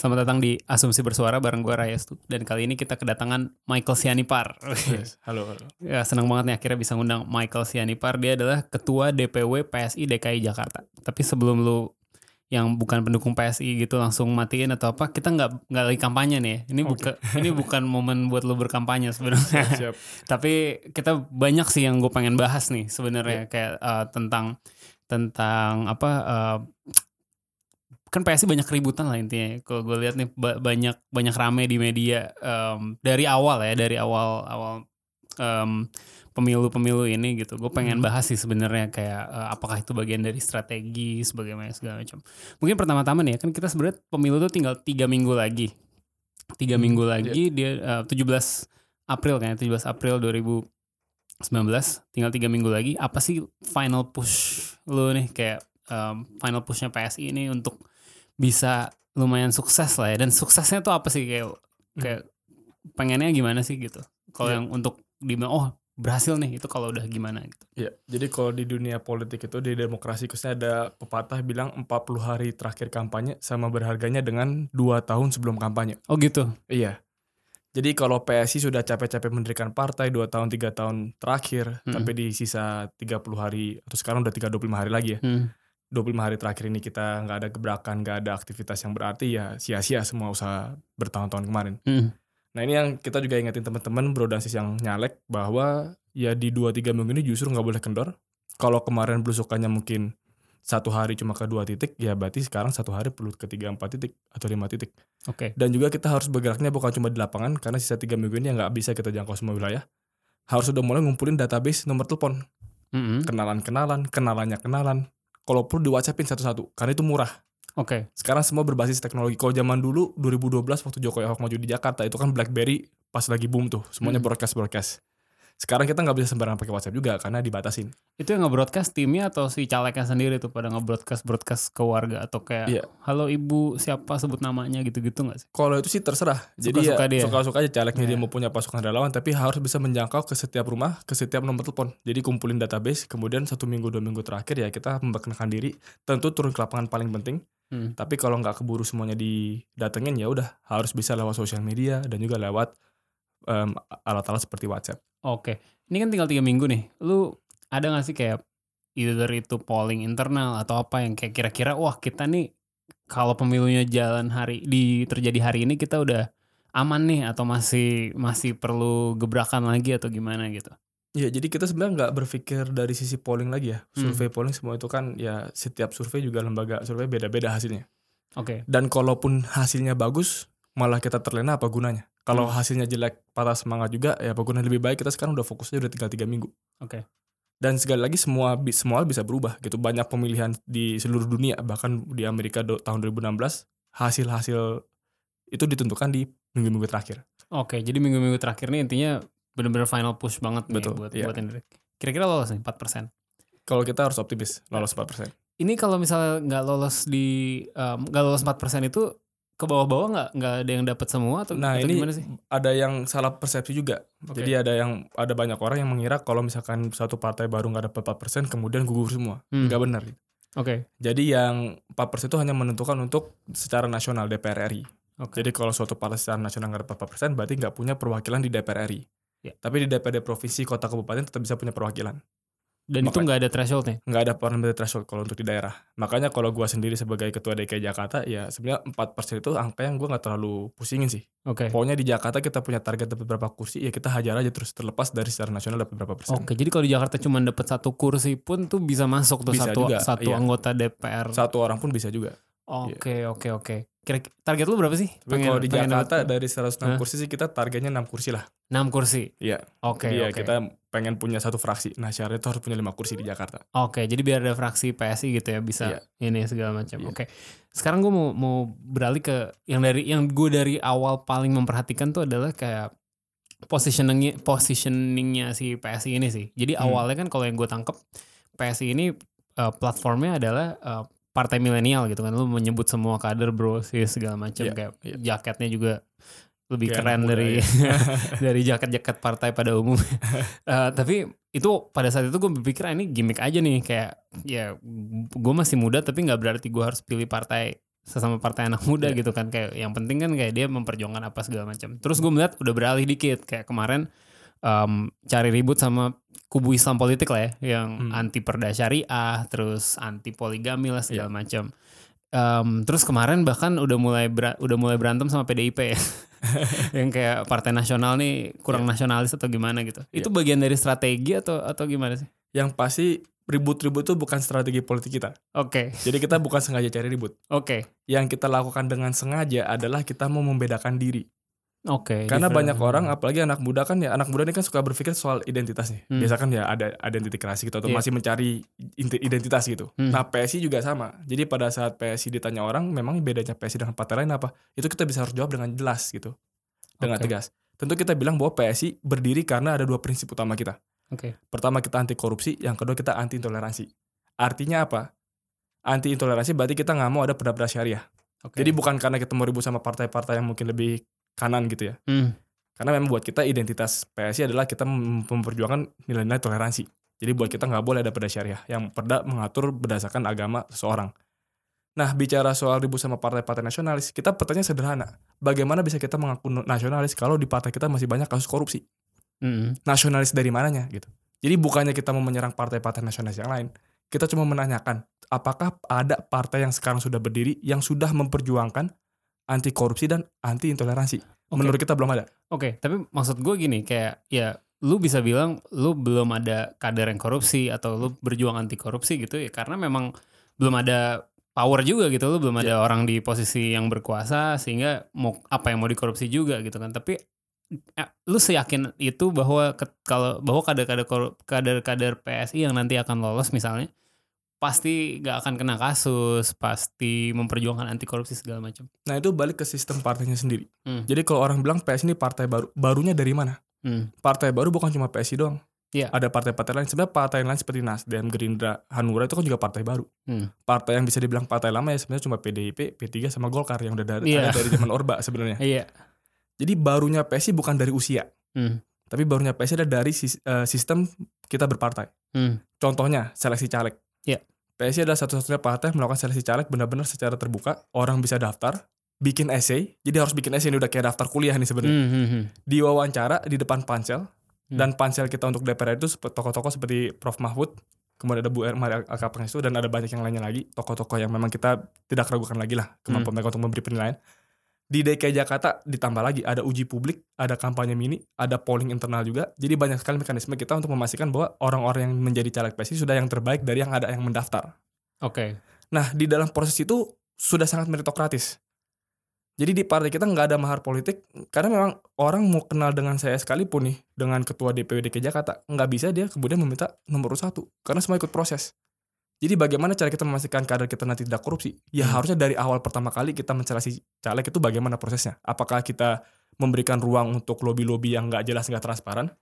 Selamat datang di Asumsi Bersuara bareng gue Raya Stu. Dan kali ini kita kedatangan Michael Sianipar. Yes. Halo, halo. ya, senang banget nih akhirnya bisa ngundang Michael Sianipar. Dia adalah Ketua DPW PSI DKI Jakarta. Tapi sebelum lu yang bukan pendukung PSI gitu langsung matiin atau apa, kita nggak nggak lagi kampanye nih. Ini bukan ini bukan momen buat lu berkampanye sebenarnya. Siap. Tapi kita banyak sih yang gue pengen bahas nih sebenarnya kayak eh, tentang tentang apa eh, kan PSI banyak keributan lah intinya. Kalau gue lihat nih ba- banyak banyak rame di media em, dari awal ya dari awal awal em, pemilu-pemilu ini gitu. Gue pengen bahas sih sebenarnya kayak eh, apakah itu bagian dari strategi sebagaimana segala macam. Mungkin pertama-tama nih ya kan kita sebenarnya pemilu tuh tinggal tiga minggu lagi. Tiga minggu lagi dia eh, 17 April kan 17 April 2019 tinggal tiga minggu lagi apa sih final push lu nih kayak em, final pushnya PSI ini untuk bisa lumayan sukses lah ya dan suksesnya tuh apa sih kayak kayak pengennya gimana sih gitu kalau Iya. yang untuk di oh berhasil nih itu kalau udah gimana gitu Ya, jadi kalau di dunia politik itu di demokrasi khususnya ada pepatah bilang 40 hari terakhir kampanye sama berharganya dengan 2 tahun sebelum kampanye. oh gitu Iya. Jadi kalau PSI sudah capek-capek mendirikan partai 2 tahun 3 tahun terakhir, Mm-mm. tapi di sisa 30 hari atau sekarang udah 3 25 hari lagi ya. Hmm. 25 hari terakhir ini kita nggak ada gebrakan, nggak ada aktivitas yang berarti ya sia-sia semua usaha bertahun-tahun kemarin. Hmm. Nah ini yang kita juga ingetin teman-teman bro dan sis yang nyalek bahwa ya di 2-3 minggu ini justru nggak boleh kendor. Kalau kemarin belusukannya mungkin satu hari cuma ke dua titik, ya berarti sekarang satu hari perlu ke tiga empat titik atau lima titik. oke Dan juga kita harus bergeraknya bukan cuma di lapangan karena sisa tiga minggu ini nggak bisa kita jangkau semua wilayah. Harus udah mulai ngumpulin database nomor telepon, Mm-mm. kenalan-kenalan, kenalannya kenalan. Kalau perlu di WhatsAppin satu-satu, karena itu murah. oke Sekarang semua berbasis teknologi. Kalau zaman dulu 2012 waktu Jokowi Ahok maju di Jakarta itu kan BlackBerry pas lagi boom tuh, semuanya Hmm. broadcast broadcast. Sekarang kita nggak bisa sembarangan pakai WhatsApp juga karena dibatasin. itu yang nge-broadcast timnya atau si calegnya sendiri tuh pada nge-broadcast broadcast ke warga atau kayak Iya. halo ibu siapa sebut namanya gitu-gitu nggak sih Kalau itu sih terserah. Jadi Suka-suka ya dia. suka-suka aja calegnya dia Iya. mau punya pasukan relawan, tapi harus bisa menjangkau ke setiap rumah, ke setiap nomor telepon. Jadi kumpulin database, kemudian satu minggu dua minggu terakhir ya kita memperkenalkan diri. Tentu turun ke lapangan paling penting. Hmm. Tapi kalau nggak keburu semuanya didatengin ya udah harus bisa lewat sosial media dan juga lewat em, alat-alat seperti WhatsApp. Oke, ini kan tinggal tiga minggu nih. Lu ada gak sih kayak either itu polling internal atau apa yang kayak kira-kira wah kita nih kalau pemilunya jalan hari di terjadi hari ini kita udah aman nih atau masih masih perlu gebrakan lagi atau gimana gitu? Ya, jadi kita sebenarnya nggak berpikir dari sisi polling lagi ya. Hmm. Survei polling semua itu kan ya setiap survei juga lembaga survei beda-beda hasilnya. Oke, Dan kalaupun hasilnya bagus, malah kita terlena apa gunanya? Kalau Hmm. hasilnya jelek, patah semangat juga, ya gunanya lebih baik kita sekarang udah fokusnya udah tinggal tiga minggu. oke, Dan sekali lagi semua semua bisa berubah gitu. Banyak pemilihan di seluruh dunia, bahkan di Amerika do- tahun 2016 hasil-hasil itu ditentukan di minggu-minggu terakhir. oke. Jadi minggu-minggu terakhir nih intinya bener-bener final push banget nih Betul, buat iya. buat ini. Kira-kira lolos nih 4%. Kalau kita harus optimis, lolos 4%. Ini kalau misalnya nggak lolos di nggak lolos 4% itu ke bawah-bawah nggak nggak ada yang dapat semua atau, Nah atau ini gimana sih? ada yang salah persepsi juga. Oke. Jadi ada yang ada banyak orang yang mengira kalau misalkan satu partai baru nggak dapat 4% kemudian gugur semua. Hmm. Nggak benar. Oke, Jadi yang 4% itu hanya menentukan untuk secara nasional DPR RI. oke. Jadi kalau suatu partai secara nasional nggak dapat 4% berarti nggak punya perwakilan di DPR RI. Ya. Tapi di DPRD provinsi, kota, kabupaten tetap bisa punya perwakilan. Dan itu Makanya- nggak ada thresholdnya. Nggak ada parliamentary threshold kalau untuk di daerah. Makanya kalau gua sendiri sebagai ketua DKI Jakarta, ya sebenarnya 4% itu angka yang gua nggak terlalu pusingin sih. Oke. Pokoknya di Jakarta kita punya target dapat berapa kursi, ya kita hajar aja terus terlepas dari secara nasional dapat berapa persen. Oke, jadi kalau di Jakarta cuma dapat satu kursi pun tuh bisa masuk tuh Bisa satu juga, satu iya. anggota DPR. Satu orang pun bisa juga. Oke oke oke. Kira target lu berapa sih? Tapi kalau di Jakarta dapat dari 106 Hah? kursi sih kita targetnya 6 kursi lah. 6 kursi. Iya. Oke Jadi ya oke. kita pengen punya satu fraksi. Nah syaratnya itu harus punya 5 kursi di Jakarta. Oke, jadi biar ada fraksi PSI gitu ya bisa Iya. ini segala macam. Iya. Oke. Sekarang gue mau mau beralih ke yang dari yang gue dari awal paling memperhatikan tuh adalah kayak positioningnya positioningnya si PSI ini sih. Jadi Hmm. awalnya kan kalau yang gue tangkep PSI ini eh, platformnya adalah eh, partai milenial gitu kan. Lu menyebut semua kader bro sih segala macam Iya, kayak iya. jaketnya juga lebih Kayak keren dari ya. dari jaket-jaket partai pada umum. Eh, tapi itu pada saat itu gue berpikir ah, ini gimmick aja nih kayak ya gue masih muda tapi nggak berarti gue harus pilih partai sesama partai anak muda Iya. gitu kan kayak yang penting kan kayak dia memperjuangkan apa segala macam. Terus gue melihat udah beralih dikit kayak kemarin em, cari ribut sama kubu Islam politik lah ya yang Hmm. anti perda syariah terus anti poligami lah segala macam. Em, terus kemarin bahkan udah mulai udah mulai berantem sama PDIP ya. yang kayak partai nasional nih kurang nasionalis atau gimana gitu. Itu bagian dari strategi atau atau gimana sih? Yang pasti ribut-ribut itu bukan strategi politik kita. Oke, Jadi kita bukan sengaja cari ribut. oke, Yang kita lakukan dengan sengaja adalah kita mau membedakan diri. Oke. Karena different. banyak orang, apalagi anak muda kan ya, anak muda ini kan suka berpikir soal identitas nih. Hmm. Biasa kan ya ada identitas kreasi gitu, atau Iya. masih mencari identitas gitu. Hmm. Nah PSI juga sama. Jadi pada saat PSI ditanya orang, memang bedanya PSI dengan partai lain apa? Itu kita bisa harus jawab dengan jelas gitu. Dengan Oke. tegas. Tentu kita bilang bahwa PSI berdiri karena ada dua prinsip utama kita. Oke. Pertama kita anti korupsi, yang kedua kita anti intoleransi. Artinya apa? Anti intoleransi berarti kita nggak mau ada perda-perda syariah. Oke. Jadi bukan karena kita mau ribut sama partai-partai yang mungkin lebih kanan gitu ya. Hmm, Karena memang buat kita identitas PSI adalah kita mem- memperjuangkan nilai-nilai toleransi. Jadi buat kita nggak boleh ada perda syariah yang perda mengatur berdasarkan agama seseorang. Nah bicara soal ribut sama partai-partai nasionalis, kita pertanyaan sederhana. Bagaimana bisa kita mengaku nasionalis kalau di partai kita masih banyak kasus korupsi? hmm, Nasionalis dari mananya gitu? Jadi bukannya kita mau menyerang partai-partai nasionalis yang lain, kita cuma menanyakan apakah ada partai yang sekarang sudah berdiri yang sudah memperjuangkan anti korupsi dan anti intoleransi? Oke. Menurut kita belum ada. Oke, tapi maksud gue gini kayak ya lu bisa bilang lu belum ada kader yang korupsi atau lu berjuang anti korupsi gitu ya karena memang belum ada power juga gitu lu belum ada orang di posisi yang berkuasa sehingga mau apa yang mau dikorupsi juga gitu kan tapi eh, lu seyakin itu bahwa ke- kalau bahwa kader-kader kader-kader PSI yang nanti akan lolos misalnya pasti gak akan kena kasus pasti memperjuangkan anti korupsi segala macam Nah itu balik ke sistem partainya sendiri. Hmm. Jadi kalau orang bilang PS ini partai baru, barunya dari mana? Hmm. Partai baru bukan cuma PSI doang. Iya. Ada partai-partai lain. Sebenarnya partai lain seperti Nasdem, Gerindra, Hanura itu kan juga partai baru. Hmm. Partai yang bisa dibilang partai lama ya sebenarnya cuma PDIP, P3 sama Golkar yang udah dari, ada dari zaman Orba sebenarnya. iya Jadi barunya PSI bukan dari usia, Hmm. tapi barunya PSI adalah dari eh, sistem kita berpartai. Hmm. Contohnya seleksi caleg. Iya. PSI adalah satu-satunya partai yang melakukan seleksi caleg benar-benar secara terbuka. Orang bisa daftar, bikin essay. Jadi harus bikin essay ini udah kayak daftar kuliah nih sebenarnya. Hmm, hmm, hmm. Diwawancara di depan pansel. Hmm. Dan pansel kita untuk DPR itu tokoh-tokoh seperti Prof Mahfud, kemudian ada Bu Erma Akapangestu dan ada banyak yang lainnya lagi, tokoh-tokoh yang memang kita tidak ragukan lagi lah kemampuan mereka untuk memberi penilaian. Di DKI Jakarta ditambah lagi ada uji publik, ada kampanye mini, ada polling internal juga. Jadi banyak sekali mekanisme kita untuk memastikan bahwa orang-orang yang menjadi caleg PSI sudah yang terbaik dari yang ada yang mendaftar. Oke. Nah, di dalam proses itu sudah sangat meritokratis. Jadi di partai kita nggak ada mahar politik karena memang orang mau kenal dengan saya sekalipun nih dengan ketua DPW DKI Jakarta nggak bisa dia kemudian meminta nomor satu karena semua ikut proses. Jadi bagaimana cara kita memastikan kader kita nanti tidak korupsi? Ya Hmm. harusnya dari awal pertama kali kita mencari caleg itu bagaimana prosesnya? Apakah kita memberikan ruang untuk lobby-lobby yang nggak jelas nggak transparan?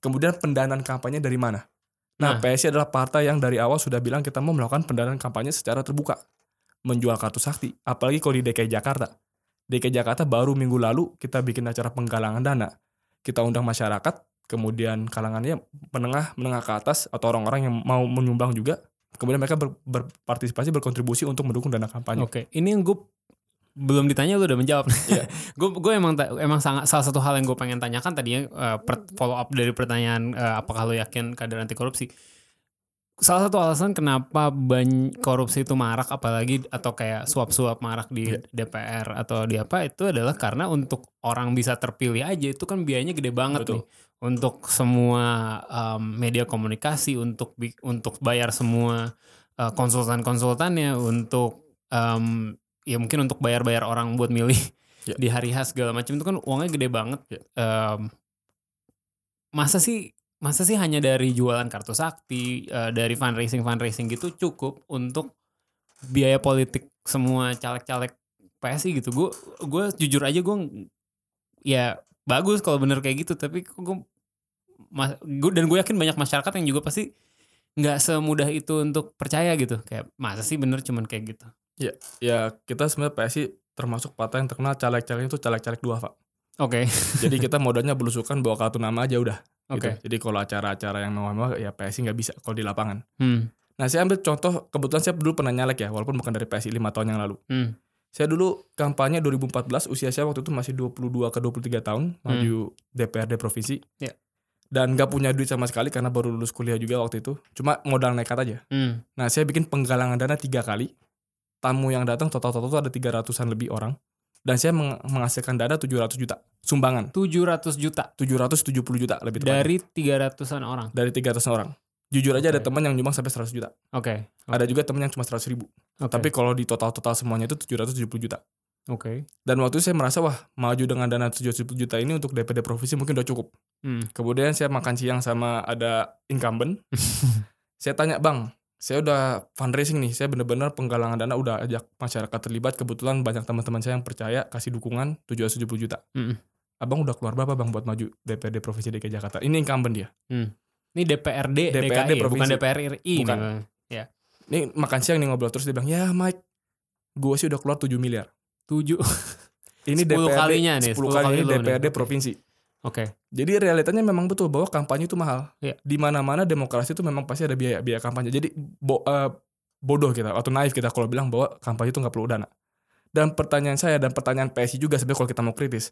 Kemudian pendanaan kampanye dari mana? Nah, Nah. PSI adalah partai yang dari awal sudah bilang kita mau melakukan pendanaan kampanye secara terbuka. Menjual kartu sakti. Apalagi kalau di DKI Jakarta. DKI Jakarta baru minggu lalu kita bikin acara penggalangan dana. Kita undang masyarakat, kemudian kalangannya menengah, menengah ke atas, atau orang-orang yang mau menyumbang juga. Kemudian mereka ber- berpartisipasi, berkontribusi untuk mendukung dana kampanye. Oke, ini yang gue belum ditanya lu udah menjawab. Iya. gue gue emang emang sangat salah satu hal yang gue pengen tanyakan tadinya eh, per- follow up dari pertanyaan eh, apakah lu yakin kader anti korupsi. Salah satu alasan kenapa banyak korupsi itu marak apalagi atau kayak suap-suap marak di Iya. DPR atau di apa itu adalah karena untuk orang bisa terpilih aja itu kan biayanya gede banget Betul. nih untuk semua um, media komunikasi untuk bi- untuk bayar semua uh, konsultan-konsultannya untuk um, ya mungkin untuk bayar-bayar orang buat milih Ya. di hari H segala macam itu kan uangnya gede banget. Ya. Em, masa sih masa sih hanya dari jualan kartu sakti, eh, dari fundraising fundraising gitu cukup untuk biaya politik semua caleg-caleg PSI gitu. Gue gue jujur aja gue ya bagus kalau bener kayak gitu tapi gue dan gue yakin banyak masyarakat yang juga pasti nggak semudah itu untuk percaya gitu kayak masa sih bener cuman kayak gitu Ya kita sebenarnya PSI termasuk partai yang terkenal caleg-caleg itu caleg-caleg dua pak. oke Jadi kita modalnya belusukan bawa kartu nama aja udah. oke Gitu. Jadi kalau acara-acara yang mewah-mewah ya PSI nggak bisa kalau di lapangan. hmm Nah saya ambil contoh kebetulan saya dulu pernah nyalek ya walaupun bukan dari PSI 5 tahun yang lalu. hmm Saya dulu kampanye 2014 usia saya waktu itu masih 22 ke 23 tahun maju DPRD provinsi. Ya. Dan gak punya duit sama sekali karena baru lulus kuliah juga waktu itu. Cuma modal nekat aja. hmm Nah saya bikin penggalangan dana tiga kali. Tamu yang datang total-total itu ada 300-an lebih orang. Dan saya meng- menghasilkan dana 700 juta. Sumbangan. 700 juta 770 juta lebih tepatnya. dari 300-an orang Dari 300 orang. Jujur aja ada Oke. teman yang nyumbang sampai 100 juta. oke Ada juga teman yang cuma 100 ribu. oke Tapi kalau di total-total semuanya itu 770 juta. Oke Dan waktu itu saya merasa wah maju dengan dana 770 juta ini untuk DPD provinsi mungkin udah cukup. hmm Kemudian saya makan siang sama ada incumbent. saya tanya bang, saya udah fundraising nih, saya bener-bener penggalangan dana udah ajak masyarakat terlibat. Kebetulan banyak teman-teman saya yang percaya kasih dukungan 770 juta. Mm-mm. Abang udah keluar berapa bang buat maju DPD provinsi DKI Jakarta? Ini incumbent dia. ini DPRD, DPRD DKI bukan provinsi. DPR RI Bukan. nih Ini makan siang nih ngobrol terus dia bilang ya Mike, gue sih udah keluar 7 miliar. 7 Ini 10 DPRD kalinya nih, 10 10 kali kali ini nih. DPRD Oke. provinsi. oke Jadi realitanya memang betul bahwa kampanye itu mahal. Iya. Di mana-mana demokrasi itu memang pasti ada biaya biaya kampanye. Jadi bo- eh, bodoh kita atau naif kita kalau bilang bahwa kampanye itu nggak perlu dana. Dan pertanyaan saya dan pertanyaan PSI juga sebenarnya kalau kita mau kritis,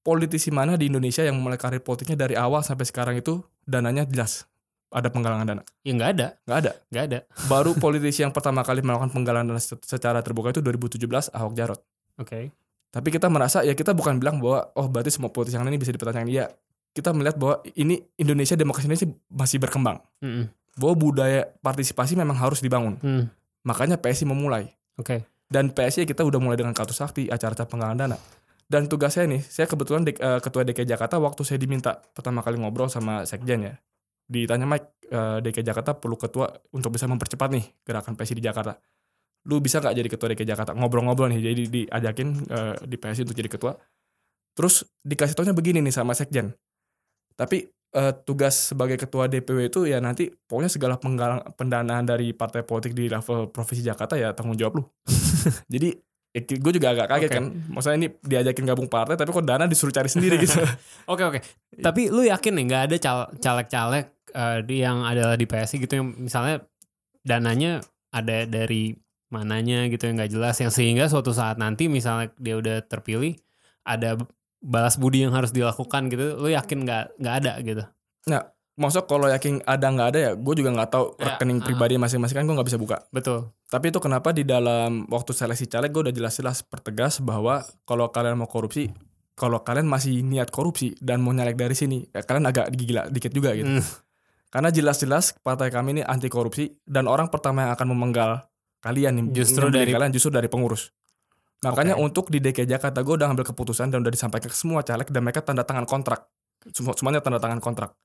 politisi mana di Indonesia yang memulai karir politiknya dari awal sampai sekarang itu dananya jelas ada penggalangan dana? ya nggak ada Nggak ada. nggak ada Baru politisi yang pertama kali melakukan penggalangan dana se- secara terbuka itu 2017 Ahok Jarot. Oke Tapi kita merasa ya kita bukan bilang bahwa oh berarti semua politisi yang lain ini bisa dipertanyakan. Iya, kita melihat bahwa ini Indonesia demokrasi Indonesia masih berkembang. Mm-mm. Bahwa budaya partisipasi memang harus dibangun. Hmm. Makanya PSI memulai. oke Dan PSI kita udah mulai dengan kartu sakti, acara-acara penggalangan dana. Dan tugas saya nih, saya kebetulan dek- eh, ketua DKI Jakarta waktu saya diminta pertama kali ngobrol sama sekjen ya. Ditanya Mike, eh, DKI Jakarta perlu ketua untuk bisa mempercepat nih gerakan PSI di Jakarta. Lu bisa nggak jadi ketua DKI Jakarta? Ngobrol-ngobrol nih, jadi diajakin eh, di PSI untuk jadi ketua. Terus dikasih taunya begini nih sama sekjen. Tapi eh, tugas sebagai ketua DPW itu ya nanti pokoknya segala penggalang pendanaan dari partai politik di level provinsi Jakarta ya tanggung jawab lu. Jadi gue juga agak kaget Oke. kan. Maksudnya ini diajakin gabung partai tapi kok dana disuruh cari sendiri gitu. Oke oke. Tapi lu yakin nih nggak ada cal- caleg-caleg eh, di yang adalah di PSI gitu yang misalnya dananya ada dari mananya gitu yang nggak jelas yang sehingga suatu saat nanti misalnya dia udah terpilih ada balas budi yang harus dilakukan gitu. Lu yakin nggak nggak ada gitu? Maksudnya kalau yakin ada nggak ada ya gue juga nggak tahu Ya, rekening ah. pribadi masing-masing kan gue nggak bisa buka. Betul. Tapi itu kenapa di dalam waktu seleksi caleg gue udah jelas-jelas pertegas bahwa kalau kalian mau korupsi, kalau kalian masih niat korupsi dan mau nyalek dari sini, ya kalian agak gila dikit juga gitu. Hmm. Karena jelas-jelas partai kami ini anti korupsi dan orang pertama yang akan memenggal kalian nih, Justru dari- kalian justru dari pengurus. Makanya Oke. untuk di DKI Jakarta gue udah ngambil keputusan dan udah disampaikan ke semua caleg dan mereka tanda tangan kontrak. Semua semuanya tanda tangan kontrak.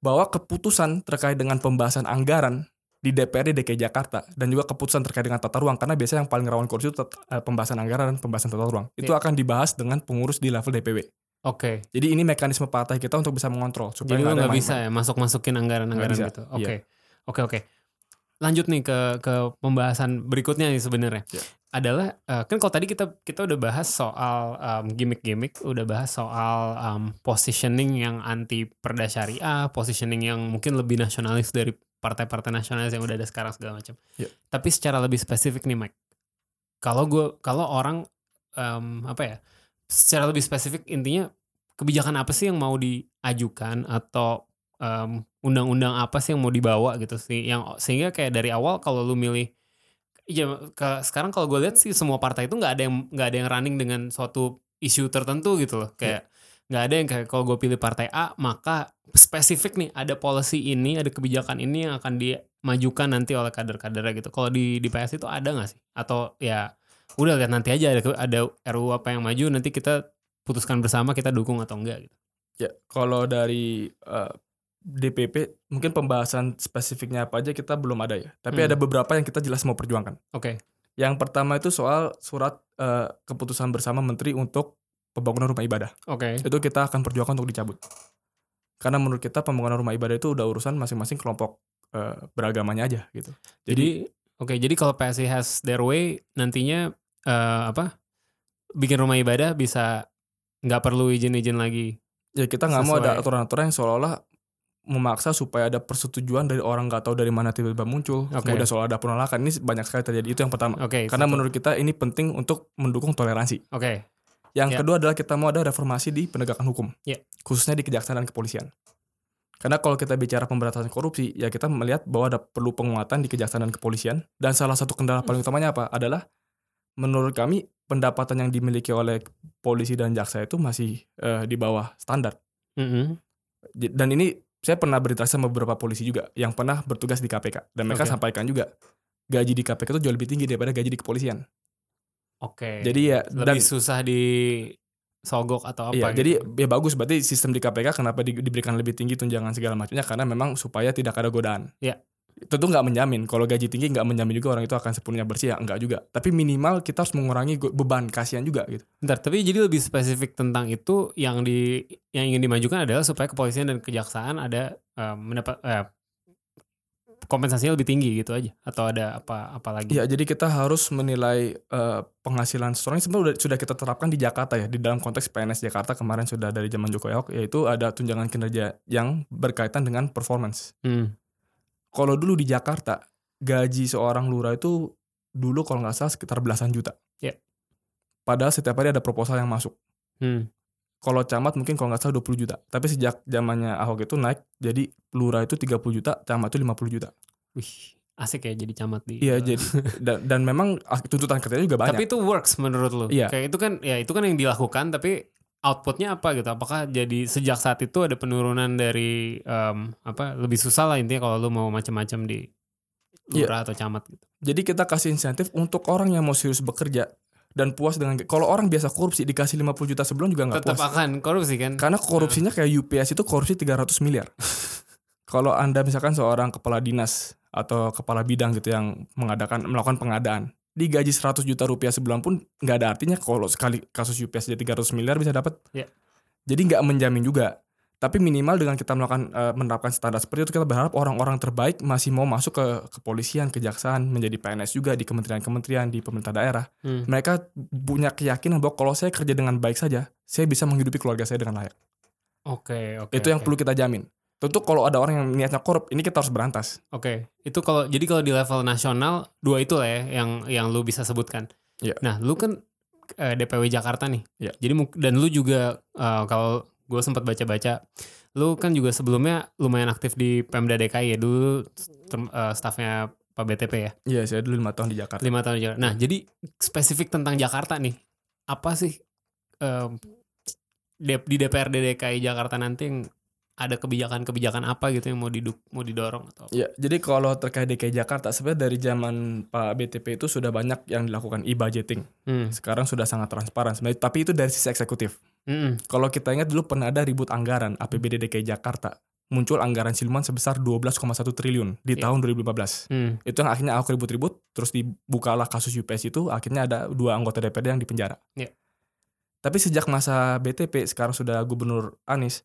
Bahwa keputusan terkait dengan pembahasan anggaran di DPRD DKI Jakarta dan juga keputusan terkait dengan tata ruang karena biasanya yang paling rawan korupsi itu eh, pembahasan anggaran dan pembahasan tata ruang. Itu Iya. akan dibahas dengan pengurus di level DPW. Oke. Jadi ini mekanisme partai kita untuk bisa mengontrol supaya Jadi nggak bisa ya masuk masukin anggaran-anggaran Nggak bisa, gitu. iya. Oke, oke, oke. Lanjut nih ke ke pembahasan berikutnya nih sebenarnya. Iya. Adalah eh, kan kalau tadi kita kita udah bahas soal em, gimmick-gimmick, udah bahas soal em, positioning yang anti perda syariah, positioning yang mungkin lebih nasionalis dari partai-partai nasionalis yang udah ada sekarang segala macam. Iya. Tapi secara lebih spesifik nih, Mike. Kalau gue kalau orang em, apa ya? Secara lebih spesifik intinya kebijakan apa sih yang mau diajukan atau em, undang-undang apa sih yang mau dibawa gitu sih. Yang sehingga kayak dari awal kalau lu milih ya ke, sekarang kalau gue lihat sih semua partai itu nggak ada yang nggak ada yang running dengan suatu isu tertentu gitu loh. Kayak nggak ada yang kayak kalau gue pilih partai A maka spesifik nih ada policy ini ada kebijakan ini yang akan dimajukan nanti oleh kader-kadernya gitu. Kalau di di PS itu ada nggak sih? Atau ya udah lihat nanti aja ada ada RUU apa yang maju nanti kita putuskan bersama kita dukung atau enggak gitu. Ya, kalau dari eh, DPP mungkin pembahasan spesifiknya apa aja kita belum ada ya. Tapi Hmm. ada beberapa yang kita jelas mau perjuangkan. Oke. Yang pertama itu soal surat eh, keputusan bersama menteri untuk pembangunan rumah ibadah. Oke. Itu kita akan perjuangkan untuk dicabut. Karena menurut kita pembangunan rumah ibadah itu udah urusan masing-masing kelompok eh, beragamanya aja gitu. Jadi oke, jadi kalau PSI has their way nantinya eh, apa? Bikin rumah ibadah bisa nggak perlu izin-izin lagi. ya kita nggak mau ada aturan-aturan yang seolah-olah memaksa supaya ada persetujuan dari orang nggak tahu dari mana tiba-tiba muncul. Oke. Kemudian soal ada penolakan ini banyak sekali terjadi. Itu yang pertama. Oke. Karena satu. menurut kita ini penting untuk mendukung toleransi. Oke. Yang Ya. kedua adalah kita mau ada reformasi di penegakan hukum. Ya. Khususnya di kejaksaan dan kepolisian. Karena kalau kita bicara pemberantasan korupsi, ya kita melihat bahwa ada perlu penguatan di kejaksaan dan kepolisian. Dan salah satu kendala paling utamanya apa? Adalah menurut kami pendapatan yang dimiliki oleh polisi dan jaksa itu masih eh, di bawah standar. Mm-mm. J- Dan ini saya pernah berinteraksi sama beberapa polisi juga yang pernah bertugas di KPK. Dan mereka Oke. sampaikan juga gaji di KPK itu jauh lebih tinggi daripada gaji di kepolisian. Oke. Jadi ya dan lebih susah di sogok atau apa Iya, gitu. jadi ya bagus berarti sistem di KPK kenapa di- diberikan lebih tinggi tunjangan segala macamnya karena memang supaya tidak ada godaan. Iya. Tentu nggak menjamin kalau gaji tinggi nggak menjamin juga orang itu akan sepenuhnya bersih ya enggak juga. Tapi minimal kita harus mengurangi beban kasihan juga gitu. Bentar, tapi jadi lebih spesifik tentang itu yang di yang ingin dimajukan adalah supaya kepolisian dan kejaksaan ada eh, mendapat eh, kompensasinya lebih tinggi gitu aja atau ada apa apa lagi? Iya, jadi kita harus menilai eh, penghasilan seseorang sebenarnya udah, sudah kita terapkan di Jakarta ya di dalam konteks PNS Jakarta kemarin sudah dari zaman Jokowi Ahok yaitu ada tunjangan kinerja yang berkaitan dengan performance. Hmm. Kalau dulu di Jakarta gaji seorang lurah itu dulu kalau nggak salah sekitar belasan juta. Iya. Padahal setiap hari ada proposal yang masuk. Hmm. Kalau camat mungkin kalau nggak salah 20 juta. Tapi sejak zamannya Ahok itu naik, jadi lurah itu 30 juta, camat itu 50 juta. Wih, asik ya jadi camat di. Iya, jadi dan, dan memang tuntutan kerjanya juga banyak. Tapi itu works menurut lu? Iya. Kayak itu kan ya itu kan yang dilakukan tapi outputnya apa gitu? Apakah jadi sejak saat itu ada penurunan dari em, apa lebih susah lah intinya kalau lu mau macam-macam di Iya. lurah atau camat gitu. Jadi kita kasih insentif untuk orang yang mau serius bekerja dan puas dengan kalau orang biasa korupsi dikasih 50 juta sebelum juga nggak Tetap puas. akan korupsi kan? Karena korupsinya kayak UPS itu korupsi 300 miliar. kalau Anda misalkan seorang kepala dinas atau kepala bidang gitu yang mengadakan melakukan pengadaan, digaji 100 juta rupiah sebulan pun nggak ada artinya kalau sekali kasus UPS jadi 300 miliar bisa dapat. Iya. Jadi nggak menjamin juga. Tapi minimal dengan kita melakukan eh, menerapkan standar seperti itu kita berharap orang-orang terbaik masih mau masuk ke kepolisian, kejaksaan, menjadi PNS juga di kementerian-kementerian di pemerintah daerah. Hmm. Mereka punya keyakinan bahwa kalau saya kerja dengan baik saja, saya bisa menghidupi keluarga saya dengan layak. Oke, oke. itu yang oke. perlu kita jamin. Tentu kalau ada orang yang niatnya korup, ini kita harus berantas. Oke, itu kalau jadi kalau di level nasional dua itu lah ya yang yang lu bisa sebutkan. Iya. Nah, lu kan eh, DPW Jakarta nih. Iya. Jadi dan lu juga eh, kalau gue sempat baca-baca, lu kan juga sebelumnya lumayan aktif di Pemda DKI ya dulu eh, stafnya Pak BTP ya Iya, saya dulu lima tahun di Jakarta. lima tahun di Jakarta. Nah, jadi spesifik tentang Jakarta nih, apa sih D- di DPRD DKI Jakarta nanti yang ada kebijakan-kebijakan apa gitu yang mau diduk mau didorong atau apa? Ya, jadi kalau terkait DKI Jakarta, sebenarnya dari zaman Pak BTP itu sudah banyak yang dilakukan e-budgeting. Hmm. Sekarang sudah sangat transparan sebenarnya, tapi itu dari sisi eksekutif. Mm-mm. Kalau kita ingat dulu pernah ada ribut anggaran APBD DKI Jakarta. Muncul anggaran siluman sebesar 12,1 triliun di Iya. tahun 2015. Hmm. Itu yang akhirnya aku ribut-ribut, terus dibukalah kasus UPS itu, akhirnya ada dua anggota DPD yang dipenjara. Iya. Tapi sejak masa BTP, sekarang sudah Gubernur Anies,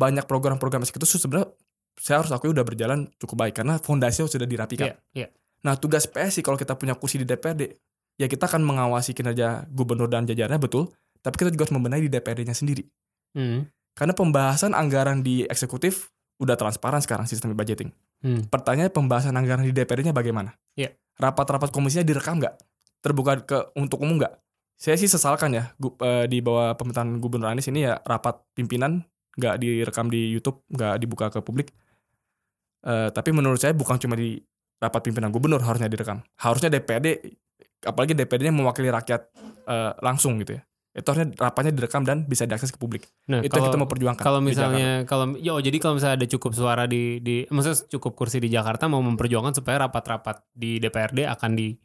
banyak program-program itu sebenarnya saya harus akui udah berjalan cukup baik karena fondasinya sudah dirapikan. Iya, iya. Nah tugas PSI kalau kita punya kursi di DPRD, ya kita akan mengawasi kinerja gubernur dan jajarannya betul, tapi kita juga harus membenahi di DPRD-nya sendiri. Hmm. Karena pembahasan anggaran di eksekutif udah transparan sekarang sistem budgeting. Hmm. Pertanyaannya pembahasan anggaran di DPRD-nya bagaimana? Iya. Rapat-rapat komisinya direkam nggak? Terbuka ke untuk umum nggak? Saya sih sesalkan ya eh, di bawah pemerintahan Gubernur Anies ini ya rapat pimpinan nggak direkam di YouTube, nggak dibuka ke publik. Eh, tapi menurut saya bukan cuma di rapat pimpinan gubernur harusnya direkam. Harusnya DPRD, apalagi DPRD-nya mewakili rakyat eh, langsung gitu ya. Itu harusnya rapatnya direkam dan bisa diakses ke publik. Nah, Itu yang kalau kita mau perjuangkan. kalau misalnya kalau ya oh, jadi kalau misalnya ada cukup suara di di maksudnya cukup kursi di Jakarta mau memperjuangkan supaya rapat-rapat di DPRD akan di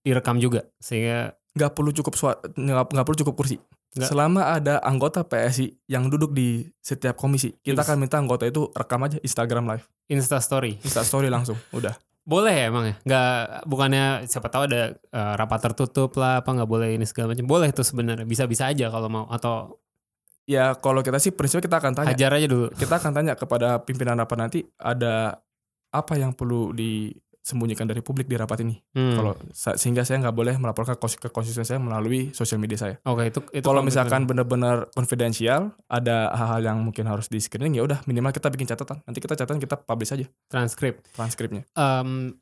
direkam juga sehingga nggak perlu cukup sua- nggak nggak perlu cukup kursi. Nggak. Selama ada anggota PSI yang duduk di setiap komisi, kita Yes. akan minta anggota itu rekam aja Instagram live, Insta story. Insta story langsung, udah. Boleh ya emang ya? Nggak, bukannya siapa tahu ada eh, rapat tertutup lah, apa nggak boleh ini segala macam. Boleh tuh sebenarnya, bisa-bisa aja kalau mau. Atau Ya kalau kita sih prinsipnya kita akan tanya, hajar aja dulu. kita akan tanya kepada pimpinan rapat nanti ada apa yang perlu disembunyikan dari publik di rapat ini. Hmm. Kalau sehingga saya nggak boleh melaporkan ke konstitusi saya melalui sosial media saya. Oke itu, itu Kalau misalkan benar-benar konfidensial, ada hal-hal yang mungkin harus di screening ya udah minimal kita bikin catatan. Nanti kita catatan kita publish aja transkrip transkripnya. Em,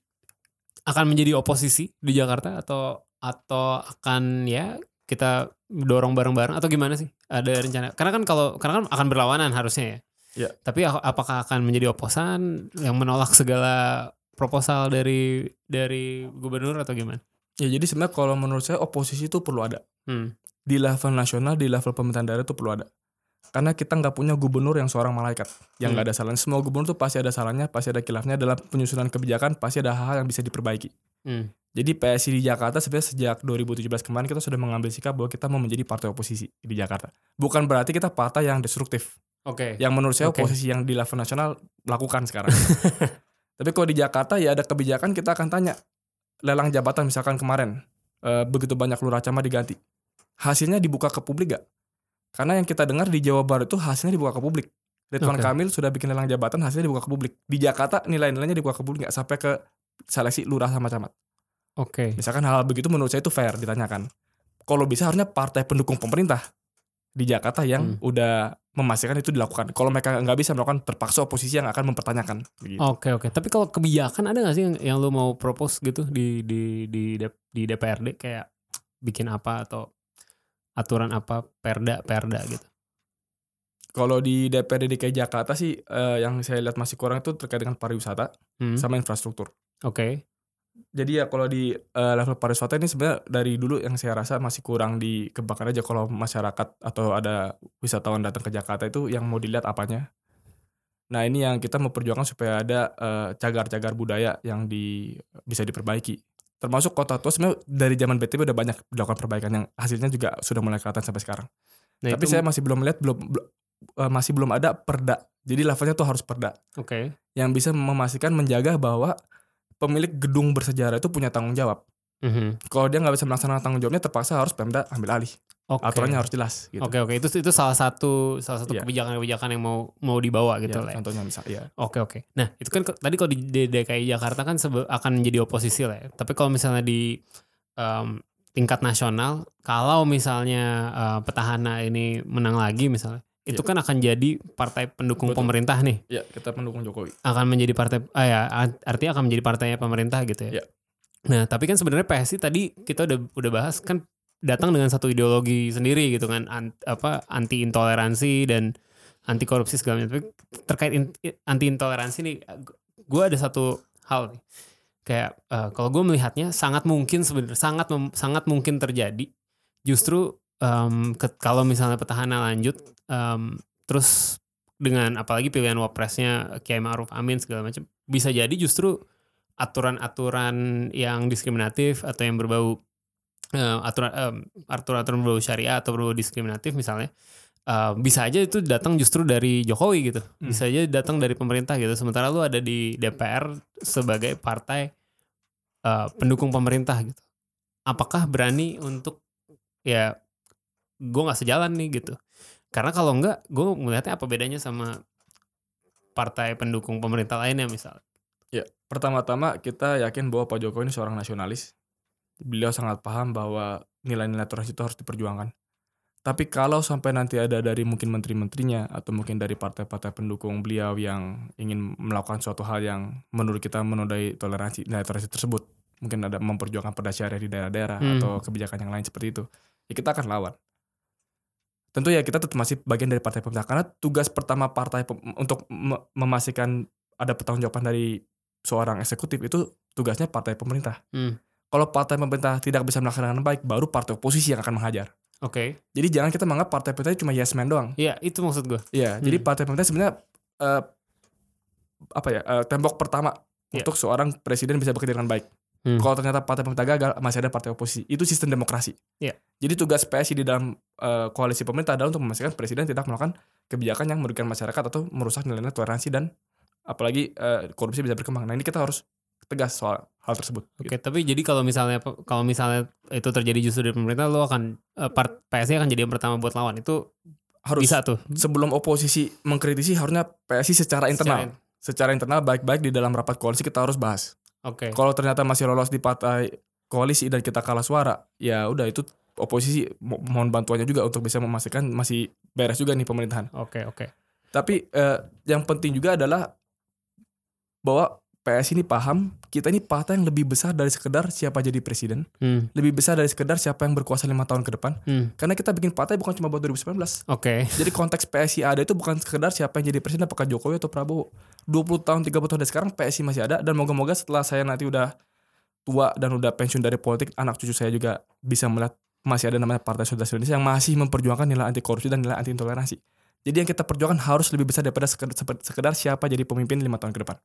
akan menjadi oposisi di Jakarta atau atau akan ya kita dorong bareng-bareng atau gimana sih? Ada rencana? Karena kan kalau karena kan akan berlawanan harusnya ya. Iya. Tapi apakah akan menjadi oposan yang menolak segala proposal dari dari gubernur atau gimana? Ya jadi sebenarnya kalau menurut saya oposisi itu perlu ada. Hmm. Di level nasional, di level pemerintahan daerah itu perlu ada. Karena kita nggak punya gubernur yang seorang malaikat, yang nggak ada salahnya. Semua gubernur tuh pasti ada salahnya, pasti ada kilafnya. Dalam penyusunan kebijakan pasti ada hal-hal yang bisa diperbaiki. Hmm. Jadi PSI di Jakarta sebenarnya sejak 2017 kemarin kita sudah mengambil sikap bahwa kita mau menjadi partai oposisi di Jakarta. Bukan berarti kita partai yang destruktif. Oke. Yang menurut saya Oke. oposisi yang di level nasional lakukan sekarang. Tapi kalau di Jakarta ya ada kebijakan kita akan tanya lelang jabatan misalkan kemarin eh, begitu banyak lurah camat diganti. Hasilnya dibuka ke publik gak? Karena yang kita dengar di Jawa Barat itu hasilnya dibuka ke publik. Ridwan Oke. Kamil sudah bikin lelang jabatan hasilnya dibuka ke publik. Di Jakarta nilai-nilainya dibuka ke publik nggak sampai ke seleksi lurah sama camat. Oke. Misalkan hal begitu menurut saya itu fair ditanyakan. Kalau bisa harusnya partai pendukung pemerintah di Jakarta yang Hmm. udah memastikan itu dilakukan. Kalau mereka nggak bisa melakukan terpaksa oposisi yang akan mempertanyakan. Begitu. Oke oke. Tapi kalau kebijakan ada nggak sih yang, yang lu mau propose gitu di di di di DPRD kayak bikin apa atau aturan apa perda perda gitu. Kalau di DPRD DKI Jakarta sih eh, yang saya lihat masih kurang itu terkait dengan pariwisata Hmm. sama infrastruktur. Oke. Jadi ya kalau di eh, level pariwisata ini sebenarnya dari dulu yang saya rasa masih kurang dikembangkan aja kalau masyarakat atau ada wisatawan datang ke Jakarta itu yang mau dilihat apanya. Nah ini yang kita memperjuangkan supaya ada eh, cagar-cagar budaya yang di bisa diperbaiki. Termasuk kota tua sebenarnya dari zaman BTP udah banyak dilakukan perbaikan yang hasilnya juga sudah mulai kelihatan sampai sekarang. Nah, Tapi itu- saya masih belum melihat belum belum- eh, masih belum ada perda. Jadi levelnya tuh harus perda oke. yang bisa memastikan menjaga bahwa pemilik gedung bersejarah itu punya tanggung jawab. Mhm. Kalau dia nggak bisa melaksanakan tanggung jawabnya, terpaksa harus Pemda ambil alih. Oke. Aturannya harus jelas. Gitu. Oke oke itu itu salah satu salah satu Iya. kebijakan-kebijakan yang mau mau dibawa gitu Ya, lah. ya. contohnya misal, ya. Oke oke. Nah itu kan tadi kalau di, di DKI Jakarta kan sebe- akan menjadi oposisi lah. Ya. Tapi kalau misalnya di em, tingkat nasional, kalau misalnya eh, petahana ini menang lagi misalnya, itu Iya. kan akan jadi partai pendukung Betul. pemerintah nih. Ya, kita pendukung Jokowi. Akan menjadi partai, ah ya art- artinya akan menjadi partainya pemerintah gitu ya. Iya. Nah tapi kan sebenarnya PSI tadi kita udah udah bahas kan datang dengan satu ideologi sendiri gitu kan, an- apa anti intoleransi dan anti korupsi segala macam. Tapi terkait in- anti intoleransi nih, gue ada satu hal nih. Kayak eh, kalau gue melihatnya sangat mungkin sebenarnya sangat mem- sangat mungkin terjadi. Justru ke- kalau misalnya petahana lanjut, em, terus dengan apalagi pilihan wapresnya Kiai Ma'ruf Amin segala macam, bisa jadi justru aturan-aturan yang diskriminatif atau yang berbau eh, aturan aturan-aturan berbau syariah atau berbau diskriminatif misalnya eh, bisa aja itu datang justru dari Jokowi gitu. Hmm. bisa aja datang dari pemerintah gitu. Sementara lu ada di DPR sebagai partai eh, pendukung pemerintah gitu. Apakah berani untuk ya gue nggak sejalan nih gitu karena kalau enggak gue melihatnya apa bedanya sama partai pendukung pemerintah lainnya misalnya Pertama-tama kita yakin bahwa Pak Jokowi ini seorang nasionalis. Beliau sangat paham bahwa nilai-nilai toleransi itu harus diperjuangkan. Tapi kalau sampai nanti ada dari mungkin menteri-menterinya atau mungkin dari partai-partai pendukung beliau yang ingin melakukan suatu hal yang menurut kita menodai toleransi nilai toleransi tersebut, mungkin ada memperjuangkan perda syariah di daerah-daerah Hmm. atau kebijakan yang lain seperti itu, ya kita akan lawan. Tentu ya kita tetap masih bagian dari partai pemerintah karena tugas pertama partai untuk me- memastikan ada pertanggungjawaban dari seorang eksekutif itu tugasnya partai pemerintah. Hmm. Kalau partai pemerintah tidak bisa melaksanakan dengan baik, baru partai oposisi yang akan menghajar. oke Jadi jangan kita menganggap partai pemerintah cuma yes man doang. Iya itu maksud gue Iya, Hmm. jadi partai pemerintah sebenarnya eh, apa ya? eh, tembok pertama Iya. untuk seorang presiden bisa bekerja dengan baik. Hmm. Kalau ternyata partai pemerintah gagal, masih ada partai oposisi. Itu sistem demokrasi. Iya. Jadi tugas PSI di dalam eh, koalisi pemerintah adalah untuk memastikan presiden tidak melakukan kebijakan yang merugikan masyarakat atau merusak nilai-nilai toleransi dan apalagi eh, korupsi bisa berkembang. Nah ini kita harus tegas soal hal tersebut. Oke, tapi jadi kalau misalnya kalau misalnya itu terjadi justru di pemerintah, lo akan eh, part PSI akan jadi yang pertama buat lawan. Itu Harus bisa tuh. sebelum oposisi mengkritisi harusnya PSI secara internal, Secara- secara internal baik-baik di dalam rapat koalisi kita harus bahas. Oke. Kalau ternyata masih lolos di partai koalisi dan kita kalah suara, ya udah itu oposisi mo- mohon bantuannya juga untuk bisa memastikan masih beres juga nih pemerintahan. Oke, oke. Tapi eh, yang penting juga adalah bahwa PS ini paham kita ini partai yang lebih besar dari sekedar siapa jadi presiden, Hmm. lebih besar dari sekedar siapa yang berkuasa lima tahun ke depan. Hmm. Karena kita bikin partai bukan cuma buat 2019. Oke. Jadi konteks PSI ada itu bukan sekedar siapa yang jadi presiden apakah Jokowi atau Prabowo. 20 tahun, 30 tahun dari sekarang PSI masih ada dan moga-moga setelah saya nanti udah tua dan udah pensiun dari politik, anak cucu saya juga bisa melihat masih ada namanya Partai Solidaritas Indonesia yang masih memperjuangkan nilai anti korupsi dan nilai anti intoleransi. Jadi yang kita perjuangkan harus lebih besar daripada sekedar, sekedar siapa jadi pemimpin lima tahun ke depan.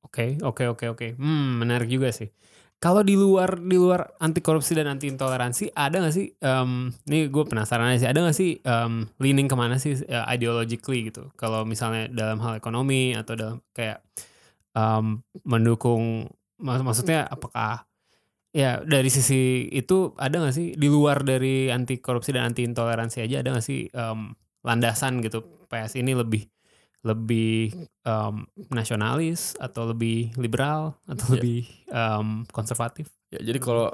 Oke, oke, oke, oke. Hmm, menarik juga sih. Kalau di luar di luar anti korupsi dan anti intoleransi ada nggak sih? em, ini gue penasaran aja sih. Ada nggak sih em, leaning ke mana sih uh, ideologically gitu? Kalau misalnya dalam hal ekonomi atau dalam kayak em, mendukung, mak- maksudnya apakah ya dari sisi itu ada nggak sih di luar dari anti korupsi dan anti intoleransi aja ada nggak sih em, landasan gitu? PS ini lebih lebih em, nasionalis atau lebih liberal atau Iya. lebih em, konservatif. Ya, jadi kalau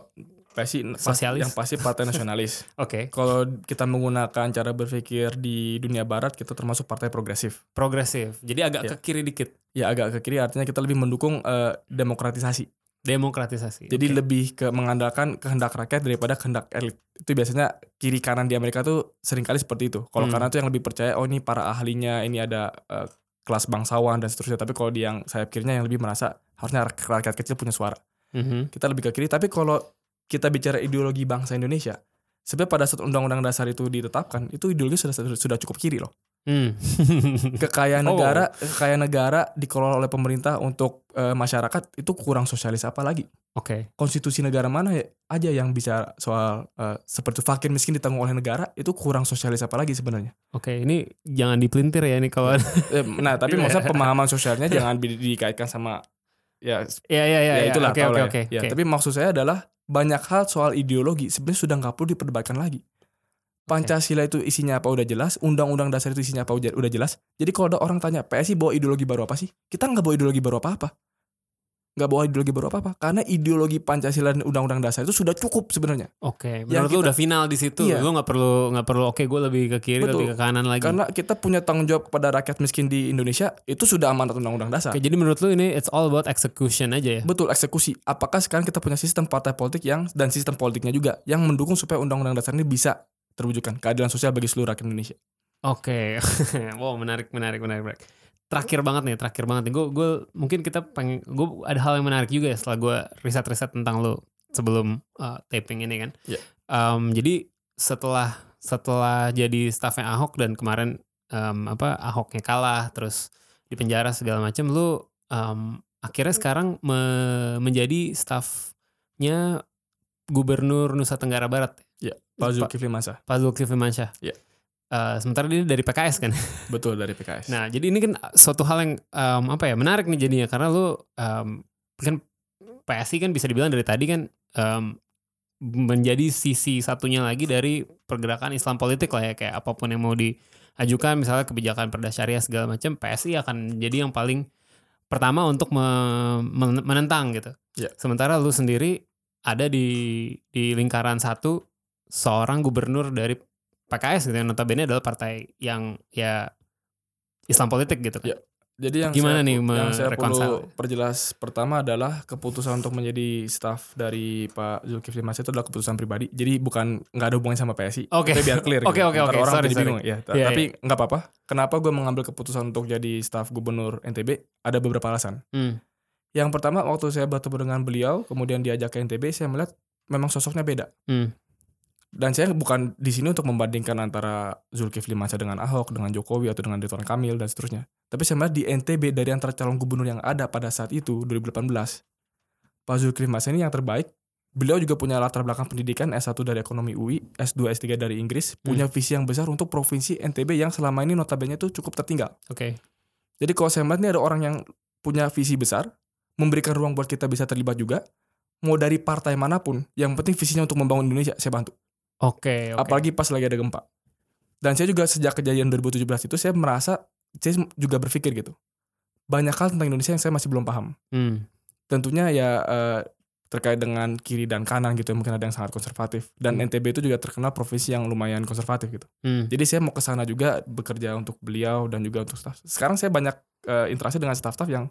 PSI pas- Sosialis. yang pasti partai nasionalis. Oke, kalau kita menggunakan cara berpikir di dunia barat kita termasuk partai progresif. progresif. Jadi agak Iya. ke kiri dikit. Ya agak ke kiri artinya kita lebih mendukung eh, demokratisasi. Demokratisasi. Jadi Oke. lebih ke mengandalkan kehendak rakyat daripada kehendak elit. Itu biasanya kiri kanan di Amerika tuh sering kali seperti itu. Kalau Hmm. kanan tuh yang lebih percaya oh ini para ahlinya, ini ada eh, kelas bangsawan dan seterusnya. Tapi kalau di yang sayap kirinya yang lebih merasa harusnya rak- rakyat kecil punya suara. Mhm. Kita lebih ke kiri. Tapi kalau kita bicara ideologi bangsa Indonesia, sebenarnya pada saat undang-undang dasar itu ditetapkan, itu ideologi sudah sudah cukup kiri loh. Hmm. Kekayaan Oh. negara, kekayaan negara dikelola oleh pemerintah untuk eh, masyarakat itu kurang sosialis apa lagi? Oke. konstitusi negara mana ya aja yang bisa soal eh, seperti fakir miskin ditanggung oleh negara itu kurang sosialis apa lagi sebenarnya. Oke, ini jangan dipelintir ya ini kalau Eh, nah tapi maksudnya pemahaman sosialnya jangan di- dikaitkan sama ya ya ya ya, ya, ya. itulah Oke oke. ya. Ya, oke. tapi maksud saya adalah banyak hal soal ideologi sebenarnya sudah nggak perlu diperdebatkan lagi. Pancasila itu isinya apa udah jelas, undang-undang dasar itu isinya apa udah jelas. Jadi kalau ada orang tanya PSI bawa ideologi baru apa sih? Kita nggak bawa ideologi baru apa-apa. Nggak bawa ideologi baru apa-apa. Karena ideologi Pancasila dan undang-undang dasar itu sudah cukup sebenarnya. Oke, yang menurut lu udah final di situ. Iya. Lu nggak perlu nggak perlu oke gue lebih ke kiri Betul. lebih ke kanan lagi. Karena kita punya tanggung jawab kepada rakyat miskin di Indonesia itu sudah amanat undang-undang dasar. Oke, jadi menurut lu ini it's all about execution aja ya. Betul eksekusi. Apakah sekarang kita punya sistem partai politik yang dan sistem politiknya juga yang mendukung supaya undang-undang dasar ini bisa terwujudkan keadilan sosial bagi seluruh rakyat Indonesia. Oke, wow menarik menarik menarik. menarik. Terakhir banget nih, terakhir banget nih. Gue gue mungkin kita pengen gue ada hal yang menarik juga ya setelah gue riset-riset tentang lo sebelum uh, taping ini kan. Iya. Um, jadi setelah setelah jadi staffnya Ahok dan kemarin um, apa Ahoknya kalah terus di penjara segala macam, lu um, akhirnya sekarang me- menjadi staffnya Gubernur Nusa Tenggara Barat, Pak Zulkifli Masa. Pak Zulkifli Mansyah. Iya. Uh, sementara dia dari PKS kan. Betul dari PKS. Nah, jadi ini kan suatu hal yang um, apa ya menarik nih jadinya karena lu um, kan PSI kan bisa dibilang dari tadi kan um, menjadi sisi satunya lagi dari pergerakan Islam politik lah ya kayak apa pun yang mau diajukan misalnya kebijakan perda syariah segala macam PSI akan jadi yang paling pertama untuk me- men- menentang gitu. Iya. Sementara lu sendiri ada di di lingkaran satu seorang gubernur dari PKS gitu yang notabene adalah partai yang ya Islam politik gitu kan. Iya. Jadi yang Gimana saya, nih yang saya perlu perjelas pertama adalah keputusan untuk menjadi staf dari Pak Zulkifli Masa itu adalah keputusan pribadi. Jadi bukan nggak ada hubungannya sama PSI. Oke. Itu biar clear. Oke, gitu. oke, oke. Orang Sorry, jadi sorry. bingung. Ya, Iya, tapi nggak apa-apa. Kenapa gue mengambil keputusan untuk jadi staf gubernur NTB? Ada beberapa alasan. Hmm. Yang pertama waktu saya bertemu dengan beliau, kemudian diajak ke NTB, saya melihat memang sosoknya beda. Hmm. Dan saya bukan di sini untuk membandingkan antara Zulkifli Masa dengan Ahok, dengan Jokowi atau dengan Ridwan Kamil dan seterusnya. Tapi saya melihat di NTB dari antara calon gubernur yang ada pada saat itu 2018, Pak Zulkifli Hasan ini yang terbaik. Beliau juga punya latar belakang pendidikan S1 dari ekonomi UI, S2, S3 dari Inggris, punya visi yang besar untuk provinsi NTB yang selama ini notabene itu cukup tertinggal. Oke. Jadi kalau saya melihat ini ada orang yang punya visi besar, memberikan ruang buat kita bisa terlibat juga, mau dari partai mana pun, yang penting visinya untuk membangun Indonesia, saya bantu. Oke, oke. Apalagi pas lagi ada gempa. Dan saya juga sejak kejadian 2017 itu saya merasa, saya juga berpikir gitu. Banyak hal tentang Indonesia yang saya masih belum paham. Hmm. Tentunya ya eh, terkait dengan kiri dan kanan gitu, mungkin ada yang sangat konservatif. Dan Hmm. NTB itu juga terkenal provinsi yang lumayan konservatif gitu. Hmm. Jadi saya mau ke sana juga bekerja untuk beliau dan juga untuk staff. Sekarang saya banyak eh, interaksi dengan staff-staff yang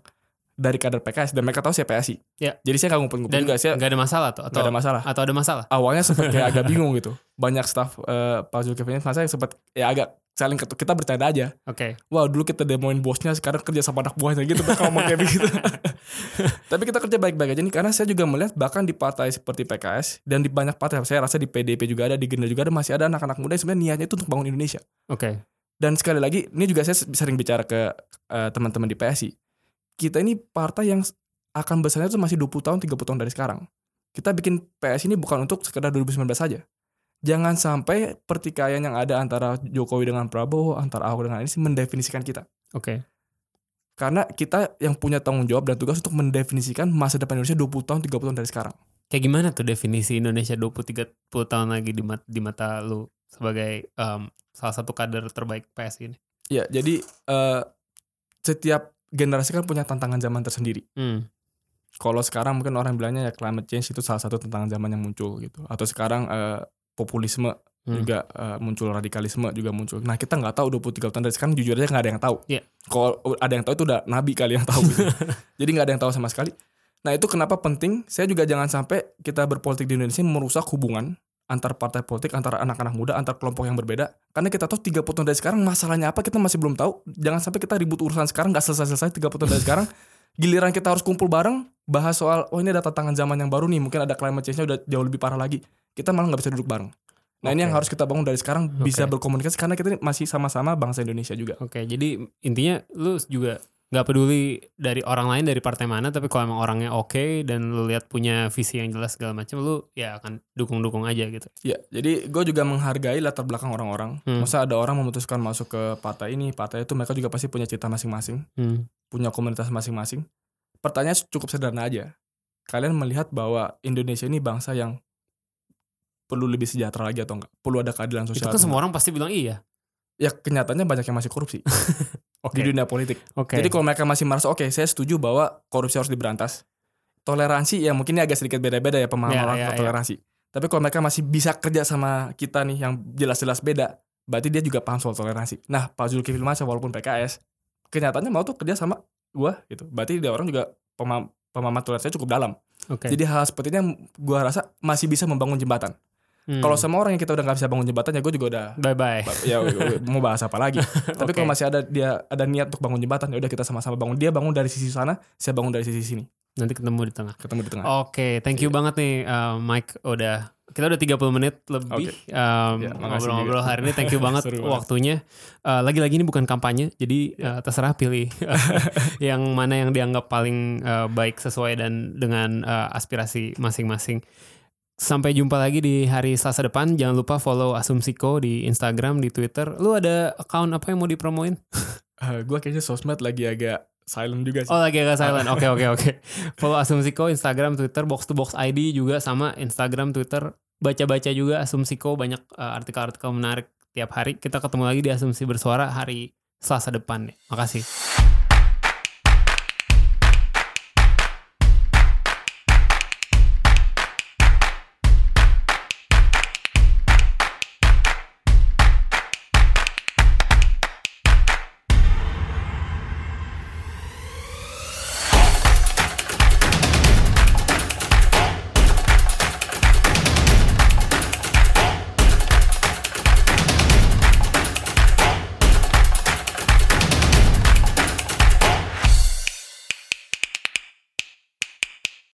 dari kader PKS dan mereka tahu saya PSI. Ya. Jadi saya nggak ngumpul-ngumpul Dan juga. Saya nggak ada masalah tuh atau nggak ada masalah. atau ada masalah? Awalnya sempat kayak agak bingung gitu. Banyak staff eh, Pak Zulkifli saya sempat ya agak saling ketu- kita bercanda aja. Oke. Wah dulu kita demoin bosnya sekarang kerja sama anak buahnya gitu ngomong kayak begitu. Tapi kita kerja baik-baik aja nih karena saya juga melihat bahkan di partai seperti PKS dan di banyak partai saya rasa di PDP juga ada di Gerindra juga ada masih ada anak-anak muda yang sebenarnya niatnya itu untuk bangun Indonesia. Oke. Dan sekali lagi, ini juga saya sering bicara ke eh, teman-teman di PSI. Kita ini partai yang akan besarnya itu masih 20 tahun, 30 tahun dari sekarang. Kita bikin PSI ini bukan untuk sekedar 2019 saja. Jangan sampai pertikaian yang ada antara Jokowi dengan Prabowo, antara Ahok dengan Anies mendefinisikan kita. Oke. Karena kita yang punya tanggung jawab dan tugas untuk mendefinisikan masa depan Indonesia 20 tahun, 30 tahun dari sekarang. Kayak gimana tuh definisi Indonesia 20 30 tahun lagi di mata, di mata lu sebagai em, salah satu kader terbaik PSI ini? Ya, jadi eh, setiap generasi kan punya tantangan zaman tersendiri. Hmm. kalau sekarang mungkin orang bilangnya ya climate change itu salah satu tantangan zaman yang muncul gitu atau sekarang eh, populisme Hmm. juga eh, muncul radikalisme juga muncul nah kita nggak tahu 23 tahun dari sekarang jujur aja nggak ada yang tahu Iya. kalau ada yang tahu itu udah nabi kali yang tahu gitu. jadi nggak ada yang tahu sama sekali nah itu kenapa penting saya juga jangan sampai kita berpolitik di Indonesia merusak hubungan antar partai politik antar anak-anak muda antar kelompok yang berbeda. Karena kita tahu 30 tahun dari sekarang masalahnya apa kita masih belum tahu. Jangan sampai kita ribut urusan sekarang nggak selesai-selesai 30 tahun dari sekarang. Giliran kita harus kumpul bareng bahas soal oh ini ada tantangan zaman yang baru nih mungkin ada climate change-nya udah jauh lebih parah lagi. Kita malah nggak bisa duduk bareng. Nah ini Oke. yang harus kita bangun dari sekarang bisa Oke. berkomunikasi karena kita ini masih sama-sama bangsa Indonesia juga. Oke, jadi intinya lu juga nggak peduli dari orang lain dari partai mana, tapi kalau emang orangnya oke dan lu lihat punya visi yang jelas segala macam, lu ya akan dukung-dukung aja gitu. ya jadi gue juga menghargai latar belakang orang-orang Hmm. masa ada orang memutuskan masuk ke partai ini partai itu mereka juga pasti punya cita masing-masing Hmm. punya komunitas masing-masing pertanyaan cukup sederhana aja kalian melihat bahwa Indonesia ini bangsa yang perlu lebih sejahtera lagi atau enggak perlu ada keadilan Itu sosial kan atau semua orang pasti bilang iya. ya kenyataannya banyak yang masih korupsi Oke. di dunia politik. Oke. Jadi kalau mereka masih merasa oke, saya setuju bahwa korupsi harus diberantas. Toleransi ya mungkin ini agak sedikit beda-beda ya pemahaman Ya, orang tentang ya. toleransi. Tapi kalau mereka masih bisa kerja sama kita nih yang jelas-jelas beda, berarti dia juga paham soal toleransi. Nah, Pak Zulkifli Hasan walaupun PKS, kenyataannya mau tuh kerja sama gua gitu. Berarti dia orang juga pemaham, pemahaman toleransi cukup dalam. Oke. Jadi hal seperti ini yang gua rasa masih bisa membangun jembatan. Hmm. Kalau sama orang yang kita udah nggak bisa bangun jembatan ya gue juga udah bye bye. ya mau bahas apa lagi. Tapi kalau masih ada dia ada niat untuk bangun jembatan ya udah kita sama-sama bangun. Dia bangun dari sisi sana, saya bangun dari sisi sini. Nanti ketemu di tengah. Ketemu di tengah. Oke, thank you banget nih uh, Mike udah kita udah 30 menit lebih um, Ya, makasih ngobrol-ngobrol juga. hari ini. Thank you banget waktunya. Uh, lagi-lagi ini bukan kampanye, jadi uh, terserah pilih yang mana yang dianggap paling uh, baik sesuai dan dengan uh, aspirasi masing-masing. Sampai jumpa lagi di hari Selasa depan. Jangan lupa follow Asumsiko di Instagram, di Twitter. Lu ada account apa yang mau dipromoin? gue kayaknya sosmed lagi agak silent juga sih. Oh lagi agak silent. Oke oke oke. Follow Asumsiko Instagram, Twitter, box to box ID juga sama Instagram, Twitter. Baca-baca juga Asumsiko banyak uh, artikel-artikel menarik tiap hari. Kita ketemu lagi di Asumsi Bersuara hari Selasa depan. Makasih.